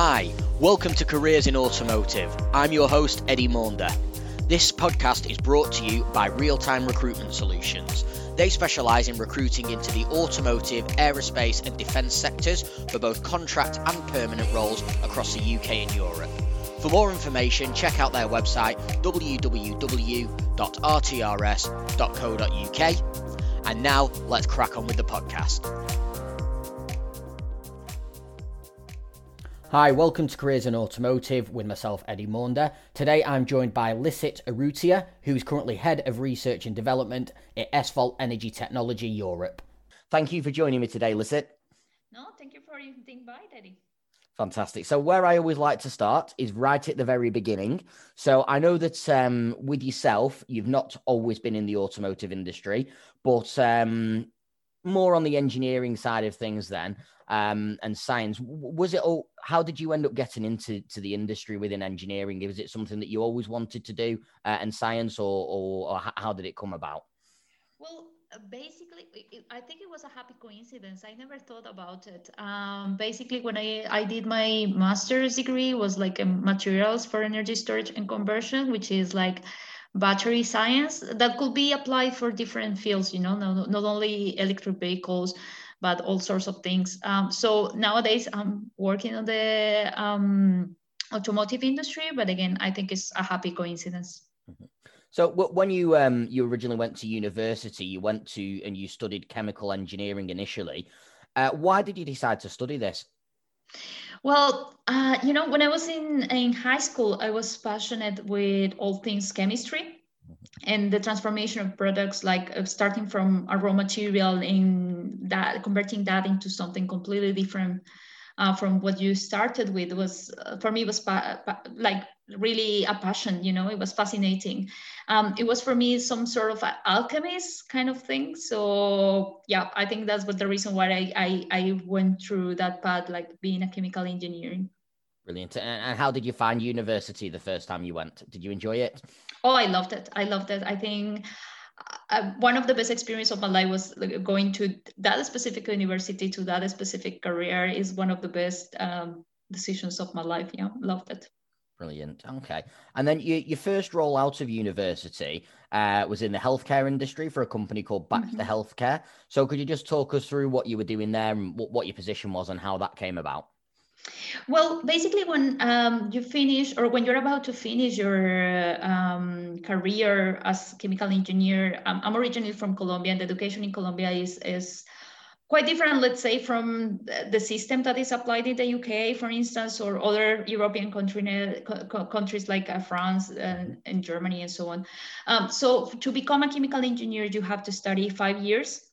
Hi, welcome to Careers in Automotive. I'm your host, Eddie Maunder. This podcast is brought to you by Real Time Recruitment Solutions. They specialise in recruiting into the automotive, aerospace, and defence sectors for both contract and permanent roles across the UK and Europe. For more information, check out their website www.rtrs.co.uk. And now, let's crack on with the podcast. Hi, welcome to Careers in Automotive with myself, Eddie Maunder. Today I'm joined by Lisset Urrutia, who's currently Head of Research and Development at SVOLT Energy Technology Europe. Thank you for joining me today, Licit. No, thank you for the invite, Eddie. Fantastic. So, where I always like to start is right at the very beginning. So, I know that um, with yourself, you've not always been in the automotive industry, but um, more on the engineering side of things then um, and science. Was it all? How did you end up getting into to the industry within engineering? Was it something that you always wanted to do uh, and science, or, or, or how did it come about? Well, uh, basically i think it was a happy coincidence i never thought about it um, basically when I, I did my master's degree was like materials for energy storage and conversion which is like battery science that could be applied for different fields you know not, not only electric vehicles but all sorts of things. Um, so nowadays I'm working on the um, automotive industry, but again, I think it's a happy coincidence. Mm-hmm. So when you um, you originally went to university, you went to and you studied chemical engineering initially. Uh, why did you decide to study this? Well, uh, you know, when I was in in high school, I was passionate with all things chemistry and the transformation of products like uh, starting from a raw material in that converting that into something completely different uh, from what you started with was uh, for me was pa- pa- like really a passion you know it was fascinating. Um, it was for me some sort of alchemist kind of thing. So yeah i think that's what the reason why I, I, I went through that path like being a chemical engineering. Brilliant. And how did you find university the first time you went? Did you enjoy it Oh, I loved it. I loved it. I think uh, one of the best experience of my life was going to that specific university to that specific career is one of the best um, decisions of my life. Yeah, loved it. Brilliant. Okay. And then you, your first role out of university uh, was in the healthcare industry for a company called Baxter mm-hmm. Healthcare. So could you just talk us through what you were doing there and what, what your position was and how that came about? Well, basically, when um, you finish or when you're about to finish your um, career as chemical engineer, I'm originally from Colombia, and the education in Colombia is is quite different, let's say, from the system that is applied in the UK, for instance, or other European country, countries like uh, France and, and, Germany and so on. Um, so to become a chemical engineer, you have to study five years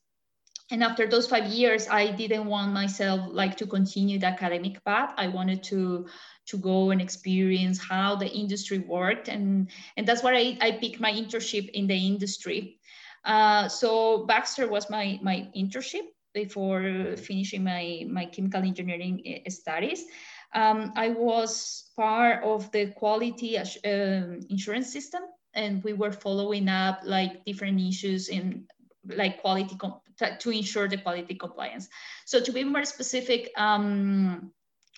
and after those five years i didn't want myself like to continue the academic path. I wanted to to go and experience how the industry worked. And and that's why i, I picked my internship in the industry. Uh, so baxter was my my internship before finishing my my chemical engineering eh, studies. Um, i was part of the quality um, insurance system and we were following up like different issues in like quality to ensure the quality compliance. So to be more specific, um,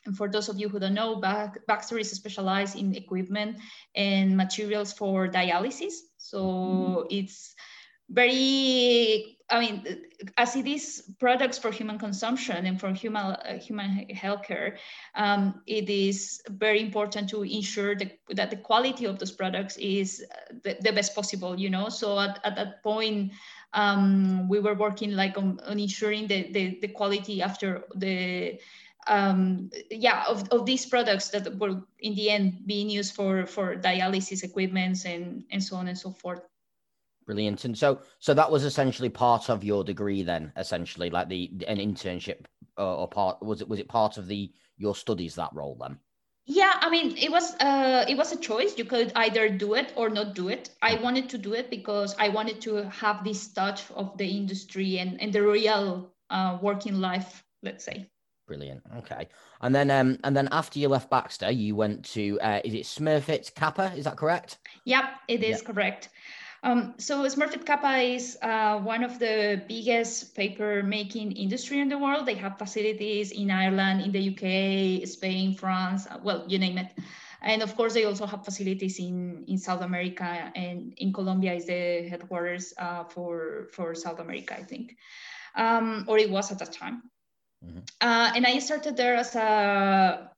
and for those of you who don't know, Baxter is specialized in equipment and materials for dialysis. So mm-hmm. it's very, I mean, as it is products for human consumption and for human uh, human healthcare, um, it is very important to ensure the, that the quality of those products is the, the best possible. You know, so at, at that point um, we were working like on, on ensuring the, the, the quality after the um, yeah of, of these products that were in the end being used for for dialysis equipments and and so on and so forth. Brilliant. And so so that was essentially part of your degree then essentially like the an internship or, or part was it was it part of the your studies that role then yeah i mean it was uh it was a choice. You could either do it or not do it. I wanted to do it because i wanted to have this touch of the industry and and the real uh, working life let's say. Brilliant. Okay. And then um and then after you left baxter you went to uh is it smurfit kappa? Is that correct? Yep it is yep. correct Um, so Smurfit Kappa is uh, one of the biggest paper making industry in the world. They have facilities in Ireland, in the UK, Spain, France, uh, well, you name it. And of course, they also have facilities in, in South America and in Colombia is the headquarters uh, for, for South America, I think, um, or it was at that time. Mm-hmm. Uh, and I started there as a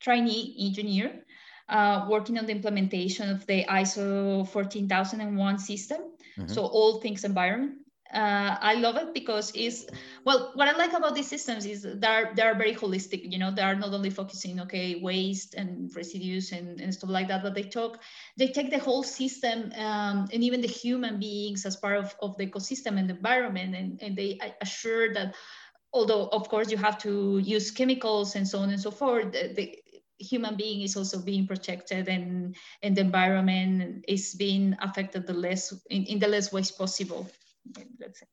trainee engineer uh, working on the implementation of the ISO 14001 system. Mm-hmm. So all things environment. Uh, I love it because it's well. What I like about these systems is they're they're very holistic. You know, they are not only focusing okay waste and residues and, and stuff like that, but they talk they take the whole system um, and even the human beings as part of, of the ecosystem and the environment, and, and they assure that although of course you have to use chemicals and so on and so forth, the human being is also being protected and, and the environment is being affected the less in, in the less ways possible let's say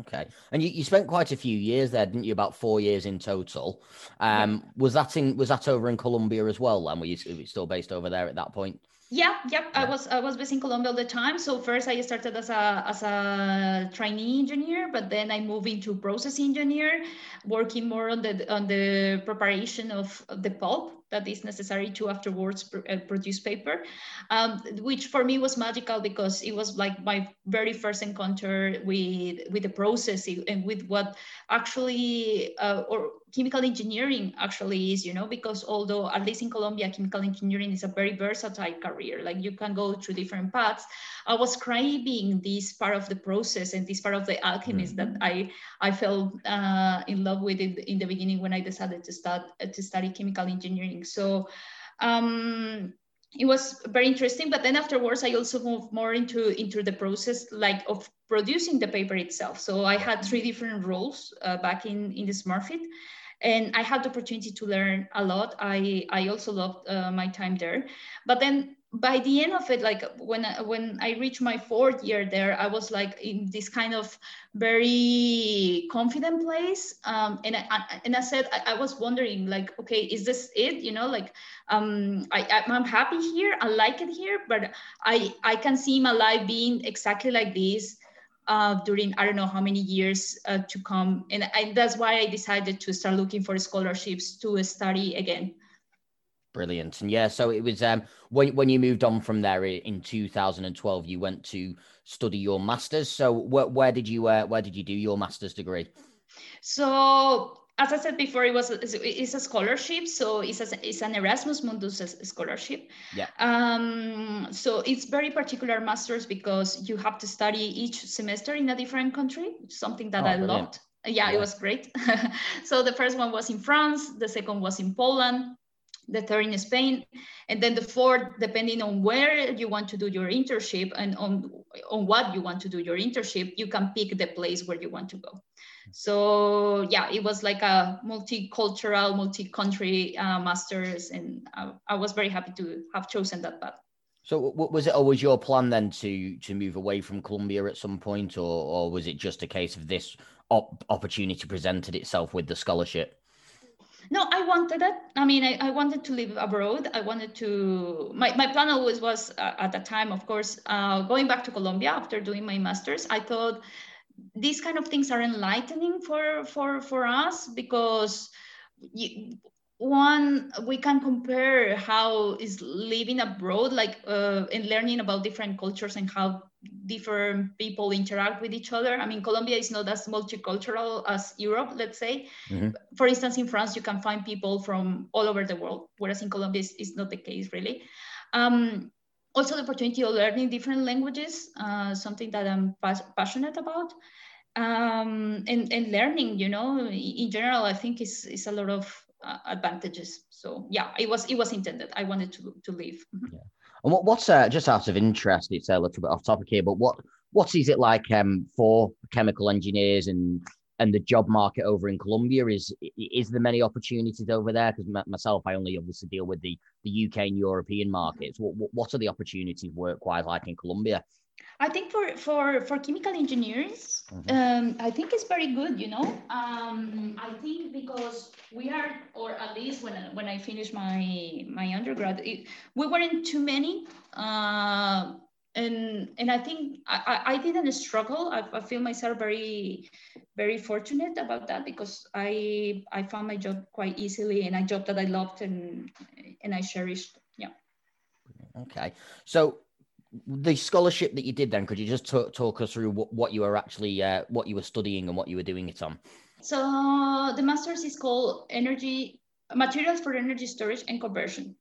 Okay, and you, you spent quite a few years there, didn't you? About four years in total. Um, yeah. Was that in was that over in Colombia as well? And were you still based over there at that point? Yeah. Yeah. I was I was based in Colombia all the time. So first I started as a as a trainee engineer, but then I moved into process engineer, working more on the on the preparation of the pulp that is necessary to afterwards pr- uh, produce paper, um, which for me was magical because it was like my very first encounter with with the process and with what actually uh, or chemical engineering actually is, you know, because although at least in Colombia, chemical engineering is a very versatile career, like you can go through different paths. I was craving this part of the process and this part of the alchemist mm-hmm. that I I fell uh, in love with in, in the beginning when I decided to start to study chemical engineering. So. Um, it was very interesting but then afterwards i also moved more into into the process like of producing the paper itself so i had three different roles uh, back in in the smurfit and I had the opportunity to learn a lot. I I also loved uh, my time there, but then by the end of it, like when I, when I reached my fourth year there, I was like in this kind of very confident place, um, and I, and I said I, I, was wondering like, okay, is this it? You know, like um, I I'm happy here, I like it here, but I I can see my life being exactly like this uh, during I don't know how many years uh, to come. And I, that's why I decided to start looking for scholarships to study again. Brilliant. And yeah, so it was um, when, when you moved on from there in 2012, you went to study your master's. So where, where did you uh, where did you do your master's degree? So as I said before, it was it's a scholarship, so it's a, it's an Erasmus Mundus scholarship. Yeah. Um. So it's very particular masters because you have to study each semester in a different country. Something that oh, I brilliant. loved. Yeah, yeah, it was great. so the first one was in France. The second was in Poland. The third in Spain, and then the fourth, depending on where you want to do your internship and on on what you want to do your internship, you can pick the place where you want to go. So yeah, it was like a multicultural, multi-country uh, masters, and I, I, was very happy to have chosen that path. So was it always your plan then to to move away from Colombia at some point, or or was it just a case of this op- opportunity presented itself with the scholarship? No, I wanted it. I mean, I, I wanted to live abroad. I wanted to. My, my plan always was uh, at the time, of course, uh, going back to Colombia after doing my master's. I thought these kind of things are enlightening for for for us because you, one we can compare how is living abroad like uh, and learning about different cultures and how different people interact with each other i mean colombia is not as multicultural as europe let's say mm-hmm. for instance in france you can find people from all over the world whereas in colombia is, is not the case really um, also the opportunity of learning different languages, uh, something that I'm pas- passionate about. Um, and, and learning, you know, in general, I think is, is a lot of uh, advantages. So yeah, it was, it was intended. I wanted to, to leave. Mm-hmm. Yeah. And what, what's uh, just out of interest, it's a little bit off topic here, but what, what is it like um, for chemical engineers and and the job market over in Colombia is is there many opportunities over there? Because myself, I only obviously deal with the the UK and European markets. What what are the opportunities work wise like in Colombia? I think for for for chemical engineers, mm-hmm. um, I think it's very good. You know, um, I think because we are, or at least when when I finished my my undergrad, it, we weren't too many. Uh, and and I think I, I didn't struggle. I, I feel myself very very fortunate about that because I I found my job quite easily and a job that I loved and and I cherished. Yeah. Okay, so the scholarship that you did then, could you just talk, us through what, what you were actually uh, what you were studying and what you were doing it on? So the master's is called energy materials for energy storage and conversion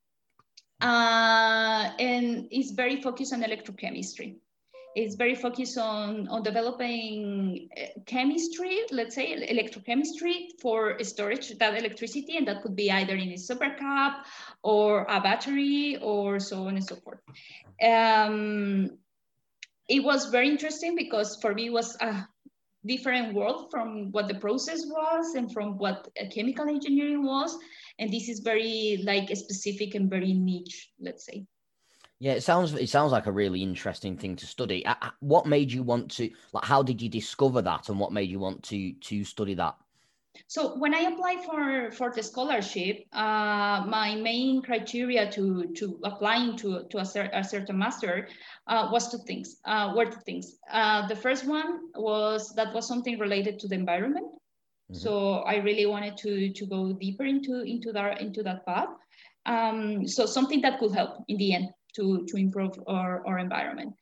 uh, and it's very focused on electrochemistry. It's very focused on, on developing uh, chemistry, let's say electrochemistry for storage that electricity, and that could be either in a supercap or a battery or so on and so forth. Um, it was very interesting because for me it was a different world from what the process was and from what chemical engineering was and this is very like specific and very niche let's say yeah it sounds it sounds like a really interesting thing to study what made you want to like how did you discover that and what made you want to to study that so when I applied for, for the scholarship, uh, my main criteria to, to applying to, to a, cer- a certain master uh, was two things, uh, were two things. Uh, the first one was that was something related to the environment. Mm-hmm. So I really wanted to to go deeper into into that into that path. Um, so something that could help in the end to to improve our, our environment.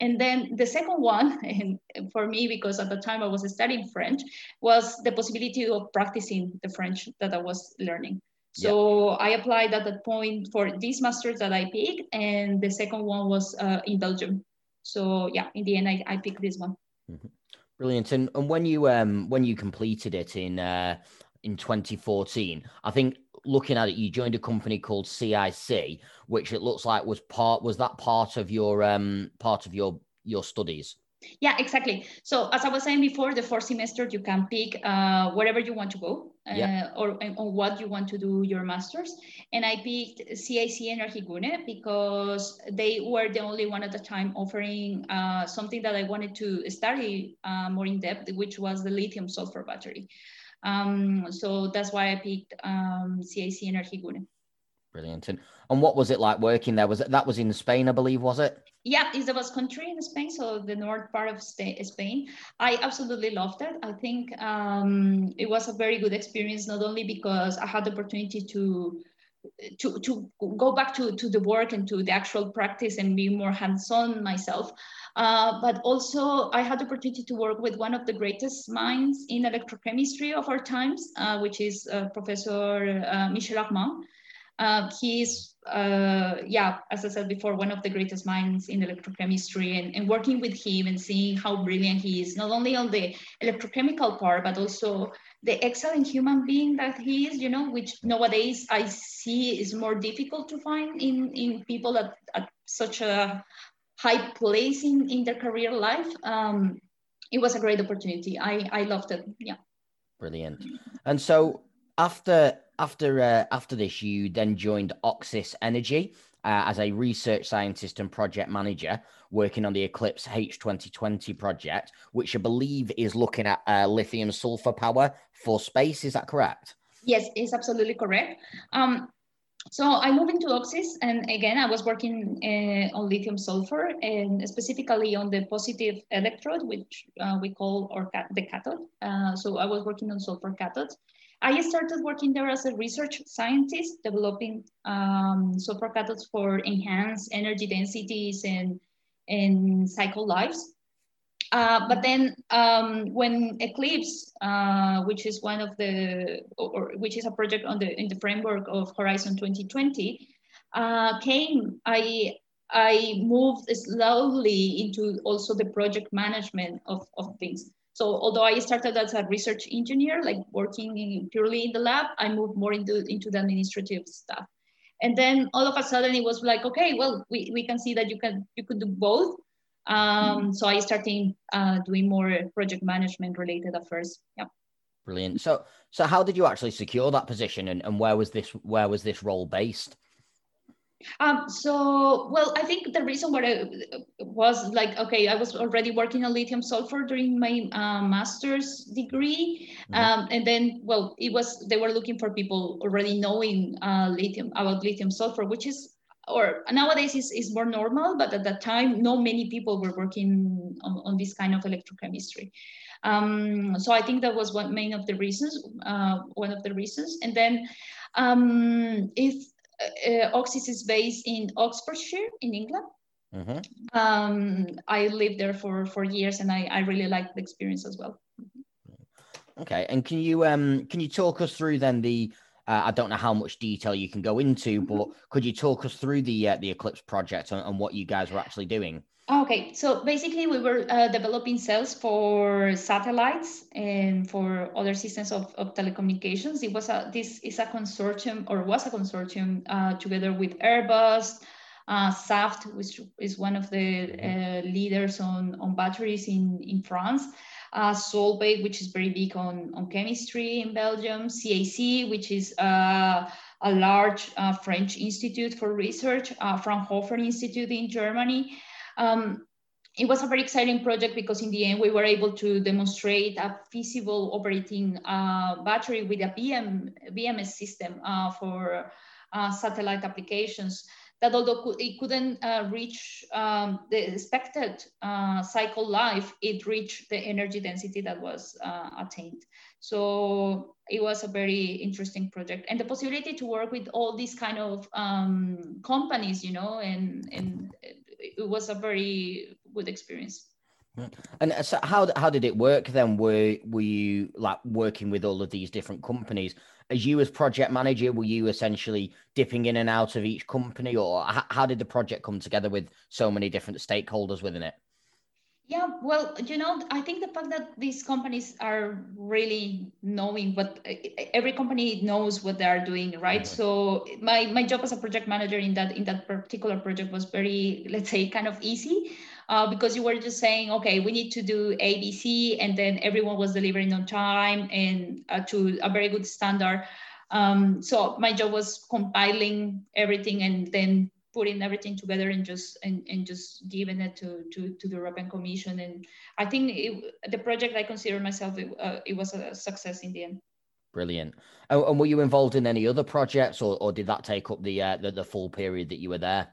And then the second one, and for me, because at the time I was studying French, was the possibility of practicing the French that I was learning. So yeah. I applied at that point for this master's that I picked, and the second one was uh, in Belgium. So yeah, in the end, I, I picked this one. Mm-hmm. Brilliant. And and when you um when you completed it in uh in 2014, I think looking at it, you joined a company called CIC, which it looks like was part was that part of your um part of your your studies. Yeah, exactly. So as I was saying before, the fourth semester you can pick uh, wherever you want to go uh, yeah. or on what you want to do your masters. And I picked CIC Energy Energigune because they were the only one at the time offering uh, something that I wanted to study uh, more in depth, which was the lithium sulfur battery. Um, so that's why I picked um, CIC Energigune. Brilliant. And, and what was it like working there? Was it that was in Spain, I believe, was it? Yeah, it's the Basque country in Spain, so the north part of Spain. I absolutely loved it. I think um, it was a very good experience, not only because I had the opportunity to to, to go back to, to the work and to the actual practice and be more hands-on myself, uh, but also I had the opportunity to work with one of the greatest minds in electrochemistry of our times, uh, which is uh, Professor uh, Michel Armand. Uh, he's, uh, yeah, as I said before, one of the greatest minds in electrochemistry and, and working with him and seeing how brilliant he is, not only on the electrochemical part, but also the excellent human being that he is, you know, which nowadays I see is more difficult to find in, in people at, at such a high place in, in their career life. Um, it was a great opportunity. I, I loved it. Yeah. Brilliant. And so after after uh, after this, you then joined Oxis Energy uh, as a research scientist and project manager, working on the Eclipse H2020 project, which I believe is looking at uh, lithium sulfur power for space. Is that correct? Yes, it's absolutely correct. Um, so I moved into Oxis, and again, I was working uh, on lithium sulfur and specifically on the positive electrode, which uh, we call or the cathode. Uh, so I was working on sulfur cathodes. I started working there as a research scientist, developing um, sulfur cathodes for enhanced energy densities and, and cycle lives. Uh, but then um, when Eclipse, uh, which is one of the, or, which is a project on the in the framework of Horizon 2020, uh, came, I I moved slowly into also the project management of, of things. So although I started as a research engineer, like working in, purely in the lab, I moved more into, into the administrative stuff. And then all of a sudden it was like, okay, well, we, we can see that you can you could do both. Um, so I started uh, doing more project management related at first. Yeah. Brilliant. So so how did you actually secure that position and, and where was this where was this role based? Um, so, well, I think the reason why I was like, okay, I was already working on lithium sulfur during my uh, master's degree. Mm-hmm. Um, and then, well, it was, they were looking for people already knowing uh, lithium, about lithium sulfur, which is or nowadays is, is more normal, but at that time, not many people were working on, on this kind of electrochemistry. Um, so I think that was one main of the reasons, uh, one of the reasons. And then um, if uh, Oxis is based in Oxfordshire in England, mm-hmm. um, I lived there for, for years and I, I really liked the experience as well. Okay, and can you um can you talk us through then the uh, I don't know how much detail you can go into, mm-hmm. but could you talk us through the uh, the Eclipse project and, and, what you guys were actually doing? Okay, so basically we were uh, developing cells for satellites and for other systems of, of telecommunications. It was a this is a consortium or was a consortium uh, together with Airbus, uh, Saft, which is one of the mm-hmm. uh, leaders on on batteries in in France. Uh, Solvay, which is very big on, on chemistry in Belgium, CAC, which is uh, a large uh, French institute for research, uh, Fraunhofer Institute in Germany, um, it was a very exciting project because in the end we were able to demonstrate a feasible operating uh, battery with a BM, BMS system uh, for uh, satellite applications that although it couldn't uh, reach um, the expected uh, cycle life, it reached the energy density that was uh, attained. So it was a very interesting project and the possibility to work with all these kind of um, companies, you know, and, and it was a very good experience. And so how how did it work then? Were were you like working with all of these different companies? As you as project manager, were you essentially dipping in and out of each company, or how, did the project come together with so many different stakeholders within it? Yeah, well, you know, I think the fact that these companies are really knowing what every company knows what they are doing, right? Mm-hmm. So my my job as a project manager in that in that particular project was very, let's say, kind of easy. Uh, because you were just saying, okay, we need to do ABC, and then everyone was delivering on time and uh, to a very good standard. Um, so my job was compiling everything and then putting everything together and just and, and just giving it to, to, to the European Commission. And I think it, the project I consider myself it, uh, it was a success in the end. Brilliant. Oh, and were you involved in any other projects, or, or did that take up the, uh, the the full period that you were there?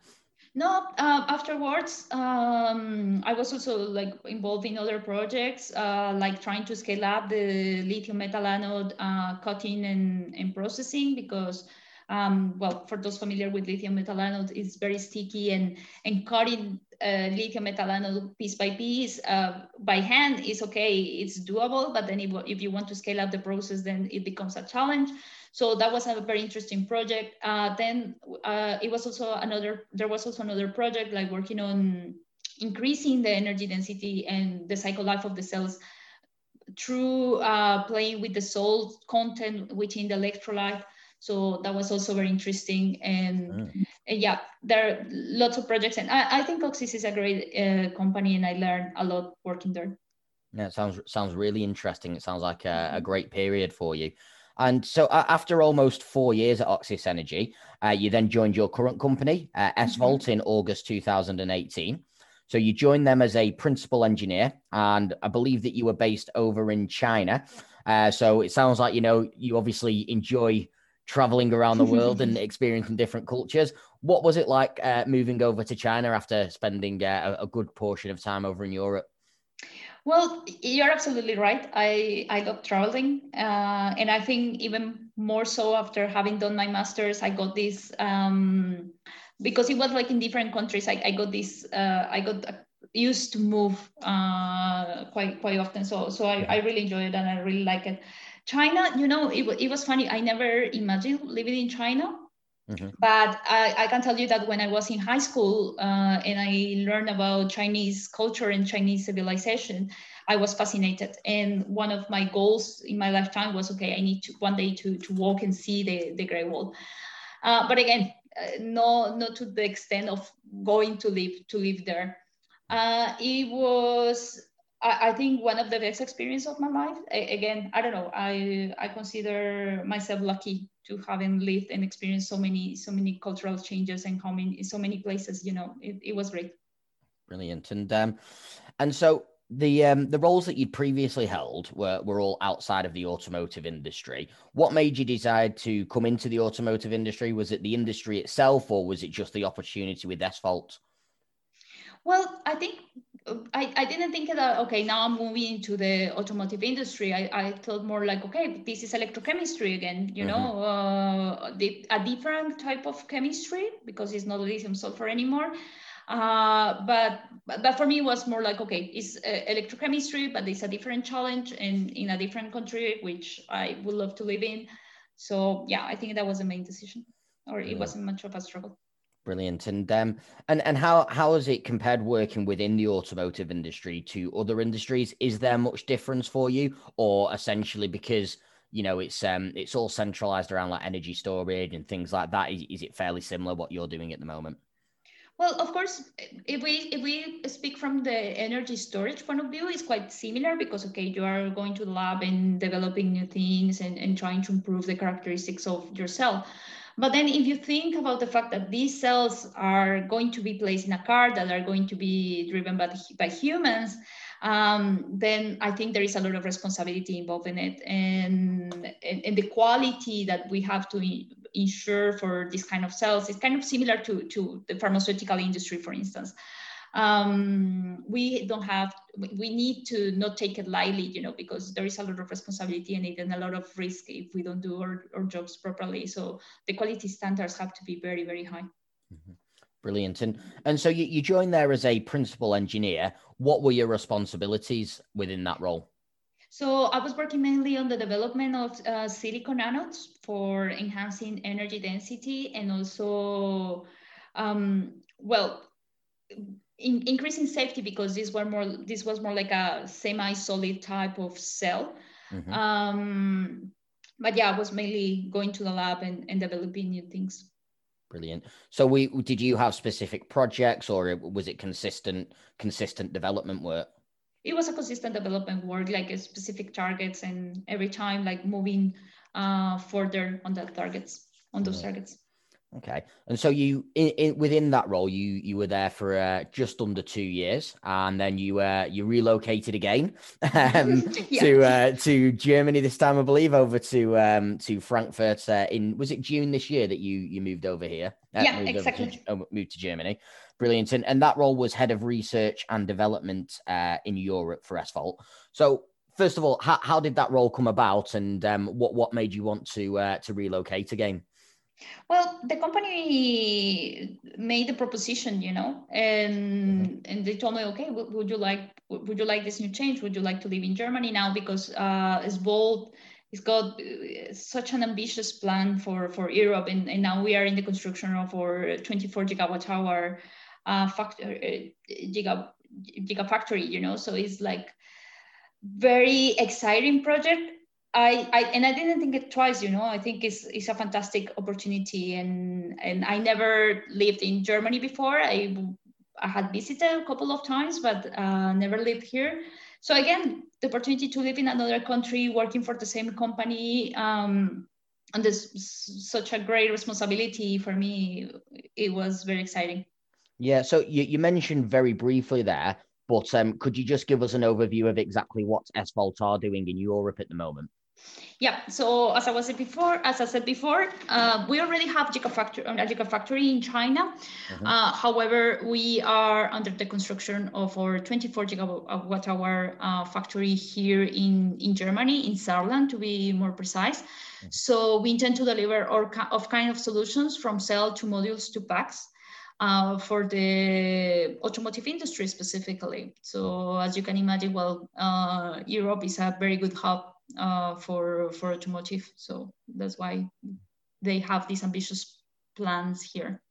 No, uh, afterwards, um, I was also like involved in other projects, uh, like trying to scale up the lithium metal anode uh, cutting and, and processing because um, well, for those familiar with lithium metal anode, it's very sticky and, and cutting uh, lithium metal anode piece by piece uh, by hand is okay, it's doable, but then if, if you want to scale up the process, then it becomes a challenge. So that was a very interesting project. Uh, then uh, it was also another, there was also another project like working on increasing the energy density and the cycle life of the cells through uh, playing with the salt content within the electrolyte. So that was also very interesting. And, mm. and yeah, there are lots of projects. And I, I think Oxis is a great uh, company and I learned a lot working there. Yeah, it sounds sounds really interesting. It sounds like a, a great period for you. And so, uh, after almost four years at Oxis Energy, uh, you then joined your current company, uh, SVolt, mm-hmm. in August 2018. So you joined them as a principal engineer, and I believe that you were based over in China. Uh, so it sounds like you know you obviously enjoy traveling around the world and experiencing different cultures. What was it like uh, moving over to China after spending uh, a good portion of time over in Europe? Well, you're absolutely right. I, I love traveling. Uh, and I think even more so after having done my master's, I got this, um, because it was like in different countries, I, I got this, uh, I got used to move uh, quite, quite often. So, so I, I really enjoy it and I really like it. China, you know, it, it was funny. I never imagined living in China. Mm-hmm. But I, I, can tell you that when I was in high school uh, and I learned about Chinese culture and Chinese civilization, I was fascinated. And one of my goals in my lifetime was, okay, I need to one day to, to walk and see the, the Great Wall. Uh, but again, uh, no, not to the extent of going to live to live there. Uh, it was I, I think one of the best experience of my life. I, again, I don't know. I I consider myself lucky to having lived and experienced so many so many cultural changes and coming in so many places. You know, it, it was great. Brilliant. And um, and so the um, the roles that you'd previously held were were all outside of the automotive industry. What made you decide to come into the automotive industry? Was it the industry itself, or was it just the opportunity with SVOLT? Well, I think I, I didn't think that okay now i'm moving into the automotive industry. I, I thought more like okay this is electrochemistry again you mm-hmm. know uh, the, a different type of chemistry because it's not lithium sulfur anymore. Uh, but but for me it was more like okay it's uh, electrochemistry but it's a different challenge and in a different country which i would love to live in. So yeah i think that was the main decision or it wasn't much of a struggle Brilliant. And um, and and how how has it compared working within the automotive industry to other industries? Is there much difference for you, or essentially because you know it's um it's all centralized around like energy storage and things like that? Is, is it fairly similar what you're doing at the moment? Well, of course, if we if we speak from the energy storage point of view, it's quite similar because okay, you are going to the lab and developing new things and, and trying to improve the characteristics of your cell. But then if you think about the fact that these cells are going to be placed in a car that are going to be driven by, by humans, um, then I think there is a lot of responsibility involved in it. And, and, and, the quality that we have to ensure for this kind of cells is kind of similar to, to the pharmaceutical industry, for instance um, we don't have we need to not take it lightly you know because there is a lot of responsibility in it and a lot of risk if we don't do our, our jobs properly. So the quality standards have to be very very high. Mm-hmm. brilliant. And and so you, you joined there as a principal engineer. What were your responsibilities within that role? So I was working mainly on the development of uh, silicon anodes for enhancing energy density and also, um, well, in, increasing safety because these were more this was more like a semi-solid type of cell. Mm-hmm. um, but yeah i was mainly going to the lab and, and developing new things. Brilliant. So we did you have specific projects or was it consistent consistent development work? It was a consistent development work like specific targets and every time like moving uh, further on that targets on those yeah. targets Okay, and so you in, in, within that role, you you were there for uh, just under two years, and then you uh, you relocated again um, yeah. to uh, to Germany this time, I believe, over to um, to Frankfurt. Uh, in was it June this year that you you moved over here? Uh, yeah, moved exactly. To, oh, moved to Germany. Brilliant, and, and that role was head of research and development uh, in Europe for SVOLT. So first of all, how, how did that role come about, and um, what what made you want to uh, to relocate again? Well, the company made the proposition, you know, and mm-hmm. and they told me, okay, would, would, you like would you like this new change? Would you like to live in Germany now? Because uh, SVOLT, it's got uh, such an ambitious plan for for Europe, and, and now we are in the construction of our 24 gigawatt hour uh, factory, uh, giga gigafactory, you know. So it's like very exciting project I, I and I didn't think it twice, you know. I think it's it's a fantastic opportunity, and and I never lived in Germany before. I I had visited a couple of times, but uh, never lived here. So again, the opportunity to live in another country, working for the same company, um, and this such a great responsibility for me. It was very exciting. Yeah. So you, you mentioned very briefly there, but um, could you just give us an overview of exactly what SVOLT are doing in Europe at the moment? Yeah, so as I was said before, as I said before, uh, we already have gigafactory, a gigafactory in China. Mm-hmm. Uh, however, we are under the construction of our 24 gigawatt hour uh, factory here in, in Germany, in Saarland, to be more precise. Mm-hmm. So we intend to deliver all of kind of solutions from cell to modules to packs. Uh, for the automotive industry specifically. So as you can imagine, well, uh, Europe is a very good hub uh, for for automotive. So that's why they have these ambitious plans here.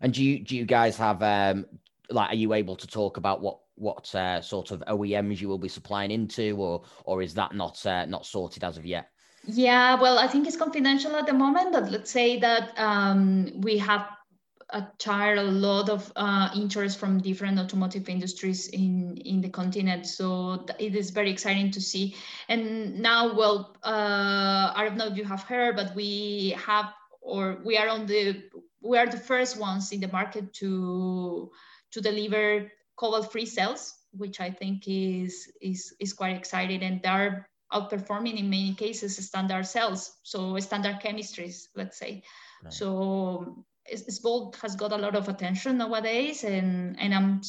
And do you do you guys have um like are you able to talk about what what uh, sort of OEMs you will be supplying into, or or is that not uh, not sorted as of yet? Yeah, well, I think it's confidential at the moment. But let's say that um, we have attract a lot of uh, interest from different automotive industries in in the continent. So it is very exciting to see. And now, well, uh, I don't know if you have heard, but we have or we are on the we are the first ones in the market to to deliver cobalt free cells which I think is is is quite exciting, and they're outperforming in many cases standard cells, so standard chemistries, let's say. Right. So SVOLT has got a lot of attention nowadays, and and I'm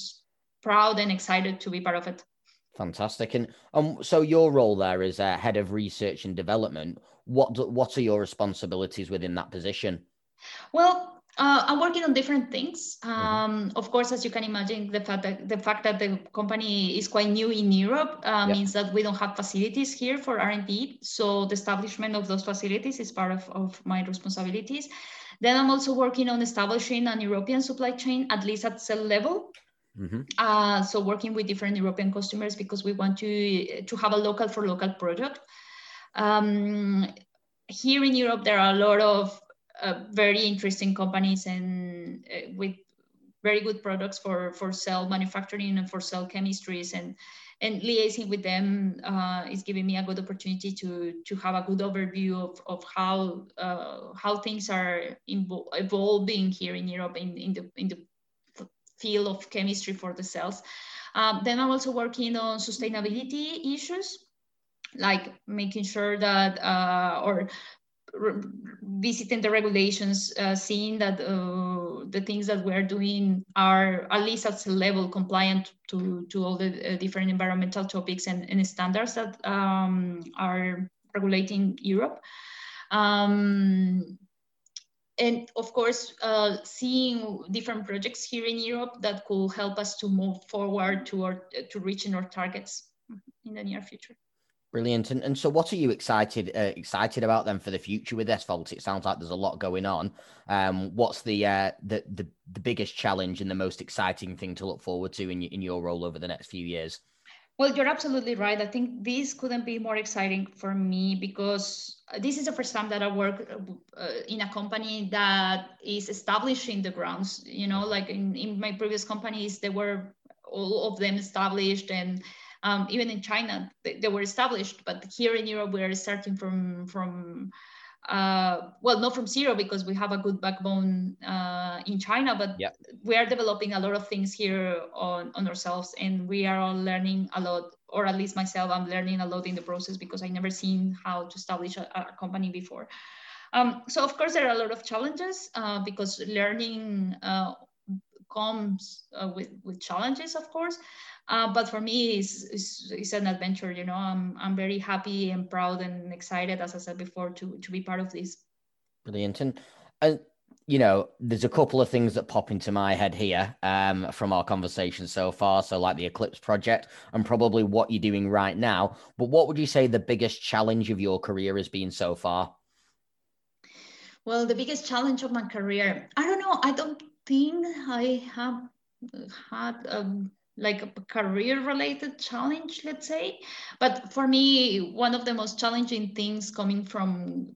proud and excited to be part of it. Fantastic. And um, so your role there is uh, head of research and development. What do, what are your responsibilities within that position? Well, uh, I'm working on different things. Mm-hmm. Um, mm-hmm. Of course, as you can imagine, the fact that the fact that the company is quite new in Europe uh, yep. means that we don't have facilities here for R&D. So the establishment of those facilities is part of, of my responsibilities. Then I'm also working on establishing an European supply chain, at least at cell level. Mm-hmm. Uh, so working with different European customers because we want to to have a local for local product. Um, here in Europe, there are a lot of uh, very interesting companies and uh, with very good products for for cell manufacturing and for cell chemistries and and liaising with them uh, is giving me a good opportunity to to have a good overview of, of how uh, how things are evolving here in Europe in, in the in the field of chemistry for the cells. Um, then I'm also working on sustainability issues, like making sure that uh, or visiting the regulations, uh, seeing that uh, the things that we're doing are at least at the level compliant to, to all the uh, different environmental topics and, and standards that um, are regulating Europe. Um, and of course, uh, seeing different projects here in Europe that could help us to move forward toward to reaching our targets in the near future. Brilliant. And, and so, what are you excited uh, excited about then for the future with SVOLT? It sounds like there's a lot going on. Um, what's the, uh, the the the biggest challenge and the most exciting thing to look forward to in in your role over the next few years? Well, you're absolutely right. I think this couldn't be more exciting for me because this is the first time that I work uh, in a company that is establishing the grounds. You know, like in, in my previous companies, they were all of them established and um, even in China, they, they, were established, but here in Europe, we are starting from from uh, well, not from zero because we have a good backbone uh, in China, but yeah. we are developing a lot of things here on, on ourselves, and we are all learning a lot, or at least myself, I'm learning a lot in the process because I never seen how to establish a, a company before. Um, so of course there are a lot of challenges uh, because learning uh, comes uh, with, with challenges, of course. Uh, but for me, it's, it's, it's, an adventure. You know, I'm I'm very happy and proud and excited, as I said before, to to be part of this. Brilliant, and and you know, there's a couple of things that pop into my head here um, from our conversation so far. So, like the Eclipse project, and probably what you're doing right now. But what would you say the biggest challenge of your career has been so far? Well, the biggest challenge of my career, I don't know. I don't think I have had. Um, like a career related challenge let's say. But for me one of the most challenging things coming from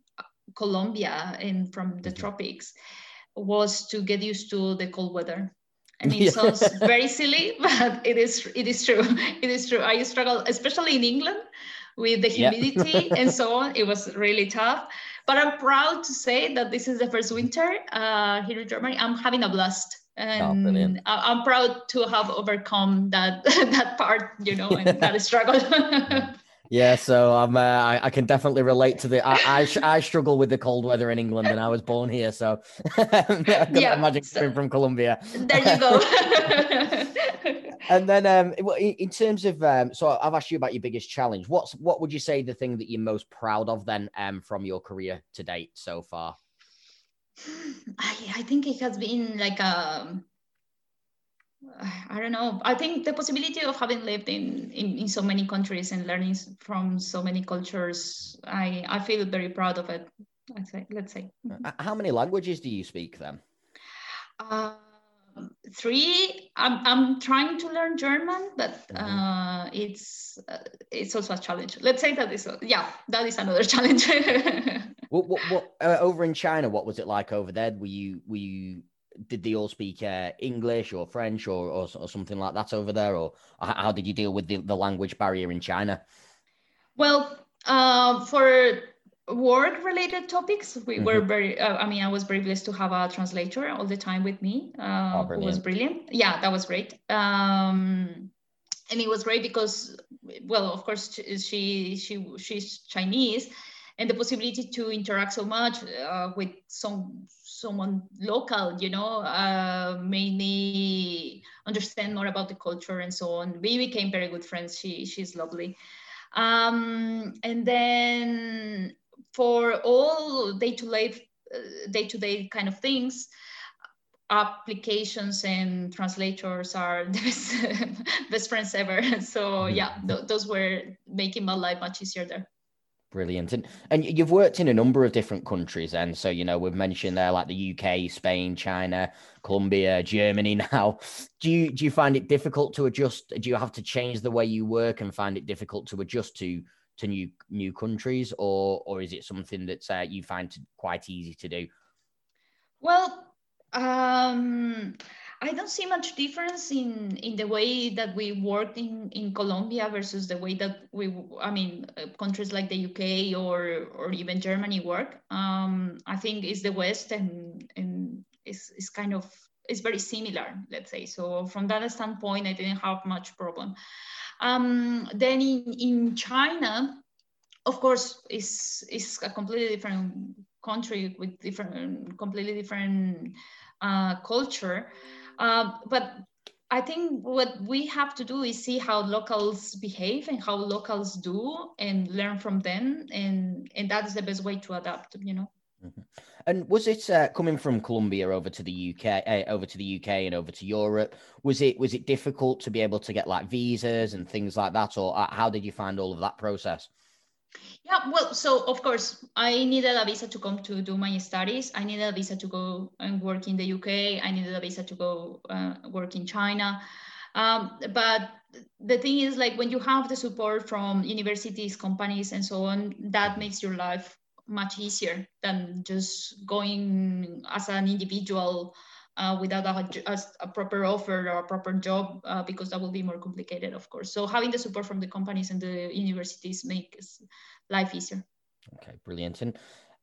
colombia and from the mm-hmm. tropics was to get used to the cold weather. And it yeah. sounds very silly but it is it is true. It is true. I struggle especially in england with the humidity yeah. and so on. It was really tough. But i'm proud to say that this is the first winter uh, here in germany. I'm having a blast and oh, I'm proud to have overcome that that part, you know, and that struggle. yeah, so I'm. Uh, I, I, can definitely relate to the. I, I, I struggle with the cold weather in England, and I was born here, so I yeah, imagine so, coming from Colombia. There you go. and then, um, in terms of, um, so I've asked you about your biggest challenge. What's what would you say the thing that you're most proud of then, um, from your career to date so far? I, I think it has been like a um, I don't know. I think the possibility of having lived in, in, in so many countries and learning from so many cultures, I, I feel very proud of it. I say, let's say. How many languages do you speak then? Uh, three. I'm, I'm trying to learn German, but mm-hmm. uh, it's uh, it's also a challenge. Let's say that is yeah, that is another challenge. What what, what uh, over in China? What was it like over there? Were you were you did they all speak uh, English or French or, or, or something like that over there, or how did you deal with the, the language barrier in China? Well, uh, for work related topics we mm-hmm. were very uh, i mean i was very blessed to have a translator all the time with me uh, oh, who was brilliant yeah that was great um, and it was great because, well, of course, she she she's Chinese, and the possibility to interact so much uh, with some someone local, you know, uh, me understand more about the culture and so on. We became very good friends. She she's lovely. Um, and then for all day-to-day uh, day-to-day kind of things, applications and translators are the best, best friends ever. So mm-hmm. yeah, th- those were making my life much easier there. Brilliant. And and you've worked in a number of different countries. And so, you know, we've mentioned there like the UK, Spain, China, Colombia, Germany now. Do you do you find it difficult to adjust? Do you have to change the way you work and find it difficult to adjust to to new new countries or or is it something that uh, you find quite easy to do? Well, um, I don't see much difference in in the way that we work in in Colombia versus the way that we, I mean, uh, countries like the UK or or even Germany work. Um, I think it's the West and and it's, it's kind of it's very similar, let's say. So from that standpoint, I didn't have much problem. Um, then in in China, of course, is is a completely different country with different, completely different uh, culture. Uh, but I think what we have to do is see how locals behave and how locals do and learn from them. And, and that is the best way to adapt, you know. Mm-hmm. And was it uh, coming from Colombia over to the UK, uh, over to the UK, and over to Europe? Was it was it difficult to be able to get like visas and things like that, or uh, how did you find all of that process? Yeah, well, so of course, I needed a visa to come to do my studies. I needed a visa to go and work in the UK. I needed a visa to go uh, work in China. Um, but the thing is, like, when you have the support from universities, companies, and so on, that makes your life much easier than just going as an individual uh, without a, a, a, proper offer or a proper job uh, because that will be more complicated of course so having the support from the companies and the universities makes life easier okay brilliant and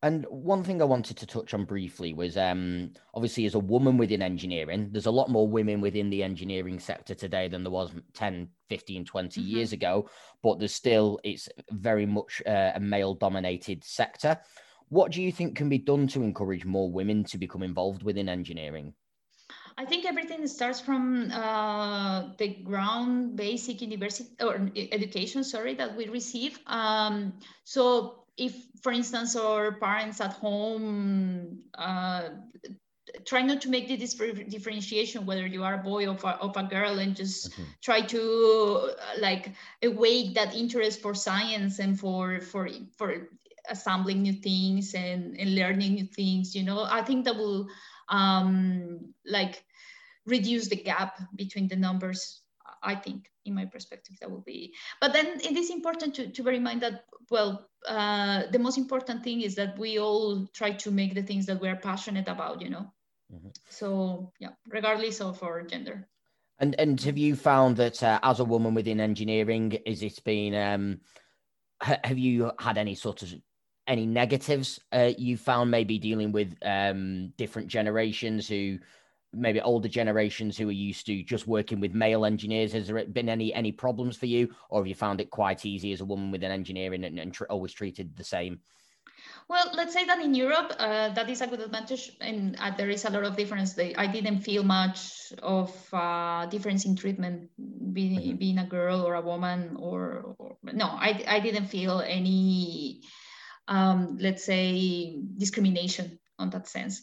and one thing I wanted to touch on briefly was um, obviously, as a woman within engineering, there's a lot more women within the engineering sector today than there was 10, 15, 20 mm-hmm. years ago, but there's still, it's very much uh, a male dominated sector. What do you think can be done to encourage more women to become involved within engineering? I think everything starts from uh, the ground basic university or education, sorry, that we receive. Um, so if, for instance, our parents at home uh, try not to make the differentiation whether you are a boy or a, of a girl and just mm-hmm. try to uh, like awake that interest for science and for for for assembling new things and, and learning new things you know i think that will um, like reduce the gap between the numbers i think in my perspective that will be but then it is important to, to bear in mind that well uh, the most important thing is that we all try to make the things that we're passionate about you know mm-hmm. so yeah regardless of our gender and and have you found that uh, as a woman within engineering is it been um have you had any sort of any negatives uh, you found maybe dealing with um, different generations who maybe older generations who are used to just working with male engineers has there been any any problems for you or have you found it quite easy as a woman within engineering and, and tr- always treated the same well, let's say that in Europe, uh, that is a good advantage, and uh, there is a lot of difference. I didn't feel much of uh, difference in treatment, being, mm-hmm. being a girl or a woman, or, or no, I, I didn't feel any um, let's say, discrimination on that sense.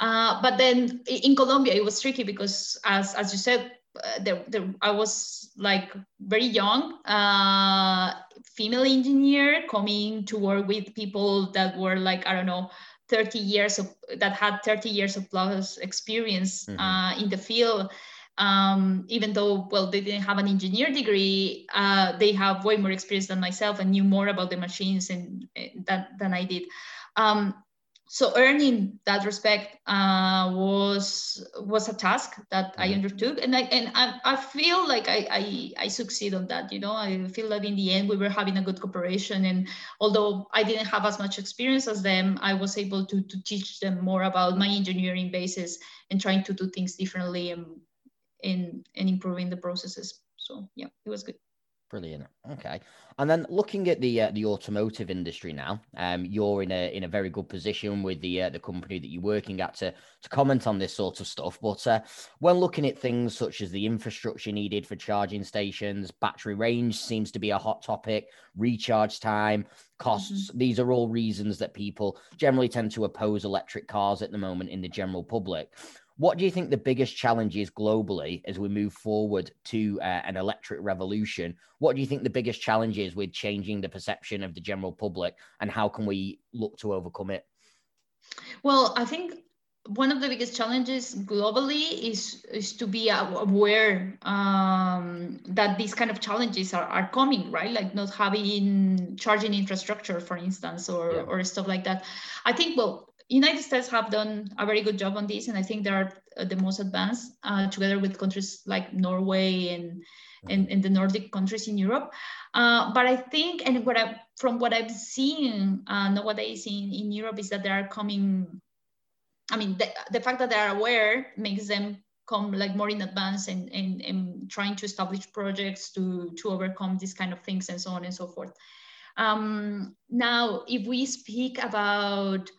Uh, but then in Colombia, it was tricky because, as, as you said, uh, there, there, I was like very young, uh, female engineer coming to work with people that were like, I don't know, 30 years of that had 30 years of plus experience mm-hmm. uh, in the field um, even though well they didn't have an engineer degree uh, they have way more experience than myself and knew more about the machines and uh, that than i did um, so earning that respect uh, was was a task that I mm-hmm. undertook, and I and I, I feel like I, I I succeed on that. You know, I feel that in the end we were having a good cooperation, and although I didn't have as much experience as them, I was able to to teach them more about my engineering basis and trying to do things differently and in in improving the processes. So yeah, it was good. Brilliant. Okay, and then looking at the uh, the automotive industry now, um, you're in a in a very good position with the uh, the company that you're working at to to comment on this sort of stuff. But uh, when looking at things such as the infrastructure needed for charging stations, battery range seems to be a hot topic, recharge time, costs. Mm-hmm. These are all reasons that people generally tend to oppose electric cars at the moment in the general public. What do you think the biggest challenge is globally as we move forward to uh, an electric revolution? What do you think the biggest challenge is with changing the perception of the general public, and how can we look to overcome it? Well, I think one of the biggest challenges globally is is to be aware um, that these kind of challenges are, are coming right like not having charging infrastructure for instance or, yeah. or stuff like that i think well United States have done a very good job on this, and I think they are uh, the most advanced, uh, together with countries like Norway and, and, and the Nordic countries in Europe. Uh, but I think, and what I, from what I've seen uh, nowadays in, in Europe is that they are coming. I mean, the, the fact that they are aware makes them come like more in advance and, and, and trying to establish projects to, to overcome these kind of things and so on and so forth. Um, now, if we speak about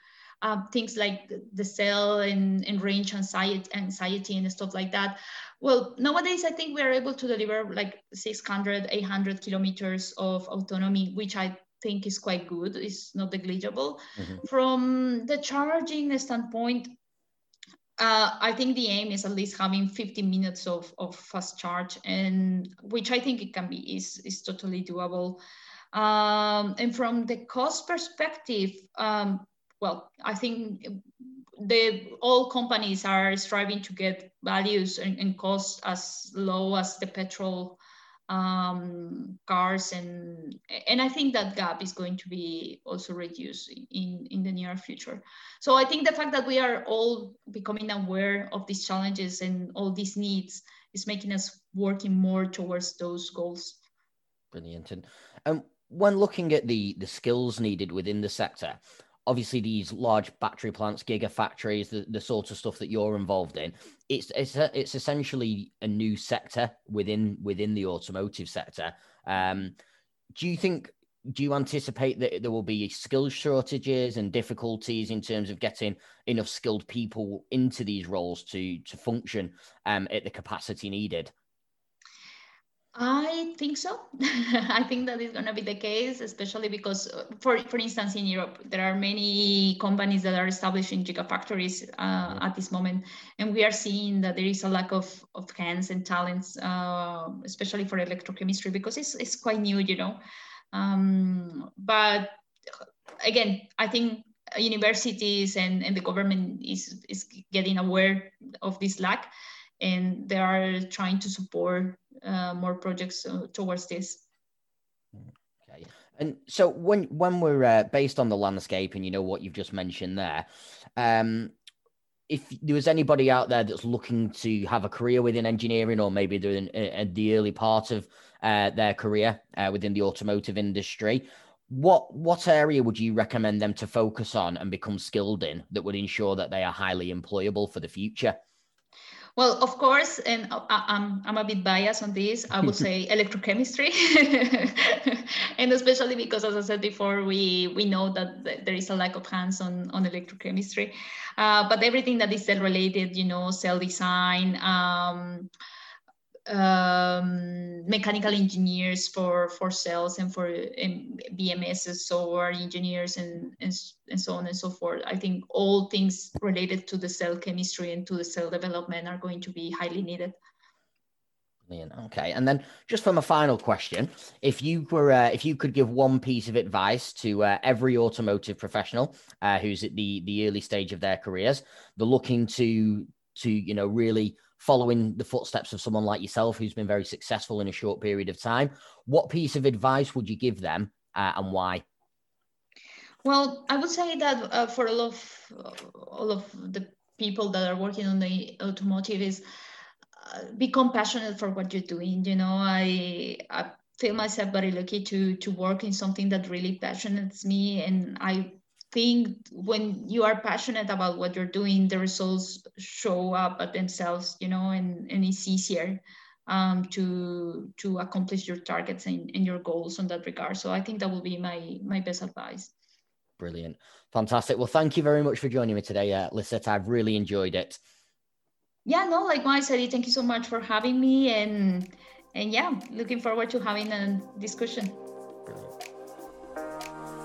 uh, things like the cell and, and range anxiety, anxiety and stuff like that. Well, nowadays, I think we are able to deliver like 600, 800 kilometers of autonomy, which I think is quite good. It's not negligible. Mm-hmm. From the charging standpoint, uh, I think the aim is at least having 50 minutes of, of fast charge, and which I think it can be is, is totally doable. Um, and from the cost perspective, um, well, I think the all companies are striving to get values and, and costs as low as the petrol um, cars and and I think that gap is going to be also reduced in in the near future. So I think the fact that we are all becoming aware of these challenges and all these needs is making us working more towards those goals. Brilliant. And um, when looking at the the skills needed within the sector, obviously these large battery plants, gigafactories, the, the sort of stuff that you're involved in, it's it's a, it's essentially a new sector within within the automotive sector. Um, do you think? Do you anticipate that there will be skill shortages and difficulties in terms of getting enough skilled people into these roles to to function um, at the capacity needed? I think so. I think that is going to be the case, especially because, uh, for for instance, in Europe, there are many companies that are establishing gigafactories uh, at this moment, and we are seeing that there is a lack of, of hands and talents, uh, especially for electrochemistry, because it's it's quite new, you know. Um, but again, I think universities and, and the government is is getting aware of this lack, and they are trying to support uh, more projects uh, towards this. Okay. And so when when we're uh, based on the landscape and you know what you've just mentioned there, um, if there was anybody out there that's looking to have a career within engineering or maybe they're in, in the early part of uh, their career uh, within the automotive industry, what what area would you recommend them to focus on and become skilled in that would ensure that they are highly employable for the future? Well, of course, and I'm, I'm a bit biased on this. I would say electrochemistry, and especially because, as I said before, we we know that there is a lack of hands on on electrochemistry, uh, but everything that is cell related, you know, cell design. Um, um, mechanical engineers for for cells and for um, BMS, software engineers, and, and and so on and so forth. I think all things related to the cell chemistry and to the cell development are going to be highly needed. Okay, and then just from a final question, if you were, uh, if you could give one piece of advice to uh, every automotive professional uh, who's at the the early stage of their careers, they're looking to to you know really following the footsteps of someone like yourself who's been very successful in a short period of time. What piece of advice would you give them uh, and why? Well, I would say that uh, for all of all of the people that are working on the automotive is uh, become passionate for what you're doing. You know, I, I feel myself very lucky to to work in something that really passionates me, and I think when you are passionate about what you're doing, the results show up at themselves, you know, and, and it's easier um, to to accomplish your targets and, and your goals on that regard. So I think that will be my my best advice. Brilliant, fantastic. Well, thank you very much for joining me today, uh, Lisset. I've really enjoyed it. Yeah, no, likewise, Eddie. Thank you so much for having me, and and yeah, looking forward to having a discussion.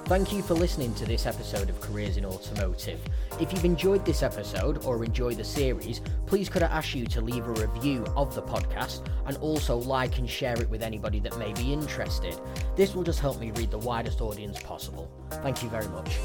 Thank you for listening to this episode of Careers in Automotive. If you've enjoyed this episode or enjoy the series, please could I ask you to leave a review of the podcast and also like and share it with anybody that may be interested. This will just help me reach the widest audience possible. Thank you very much.